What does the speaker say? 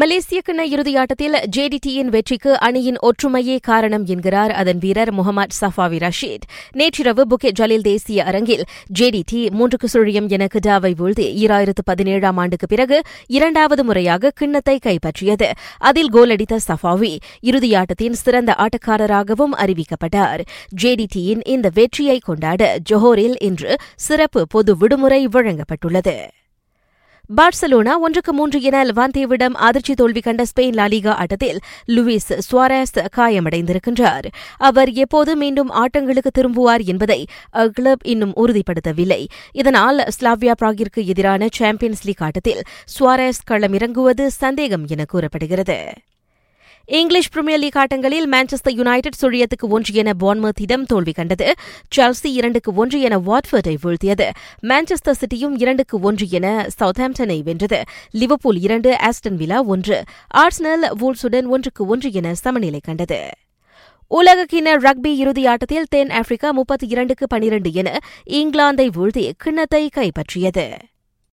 மலேசிய கிண்ண இறுதியாட்டத்தில் ஜேடிடியின் வெற்றிக்கு அணியின் ஒற்றுமையே காரணம் என்கிறார் அதன் வீரர் முகமது சஃபாவி ரஷீத். நேற்றிரவு புகெட் ஜலீல் தேசிய அரங்கில் ஜேடிடி மூன்றுக்கு சுழியம் என கிடாவை வீழ்த்தி ஈராயிரத்து பதினேழாம் ஆண்டுக்கு பிறகு இரண்டாவது முறையாக கிண்ணத்தை கைப்பற்றியது. அதில் கோலடித்த சஃபாவி இறுதியாட்டத்தின் சிறந்த ஆட்டக்காரராகவும் அறிவிக்கப்பட்டார். ஜேடிடியின் இந்த வெற்றியை கொண்டாட ஜொஹோரில் இன்று சிறப்பு பொது விடுமுறை வழங்கப்பட்டுள்ளது. பார்சலோனா ஒன்றுக்கு மூன்று என லவாந்தேவிடம் அதிர்ச்சி தோல்வி கண்ட ஸ்பெயின் லாலிகா ஆட்டத்தில் லூயிஸ் சுவாரஸ் காயமடைந்திருக்கின்றார். அவர் எப்போது மீண்டும் ஆட்டங்களுக்கு திரும்புவார் என்பதை அக்ளப் இன்னும் உறுதிப்படுத்தவில்லை. இதனால் ஸ்லாவியா பிராகிற்கு எதிரான சாம்பியன்ஸ் லீக் ஆட்டத்தில் சுவாரஸ் களமிறங்குவது சந்தேகம் என கூறப்படுகிறது. இங்கிலீஷ் பிரீமியர் லீக் ஆட்டங்களில் மான்செஸ்டர் யுனைடெட் சுழியத்துக்கு ஒன்று என பான்மர்த்திடம் தோல்வி கண்டது. செல்சி இரண்டுக்கு ஒன்று என வாட்ஃபர்டை வீழ்த்தியது. மான்செஸ்டர் சிட்டியும் இரண்டுக்கு ஒன்று என சவுத்ஹாம்டனை வென்றது. லிவர்பூல் இரண்டு ஆஸ்டன் விலா ஒன்று. ஆர்ஸ்னல் வூல்ஸுடன் ஒன்றுக்கு ஒன்று என சமநிலை கண்டது. உலகக்கிண ரக்பி இறுதி ஆட்டத்தில் தென் ஆப்பிரிக்கா முப்பத்தி இரண்டுக்கு பனிரண்டு என இங்கிலாந்தை வீழ்த்தி கிண்ணத்தை கைப்பற்றியது.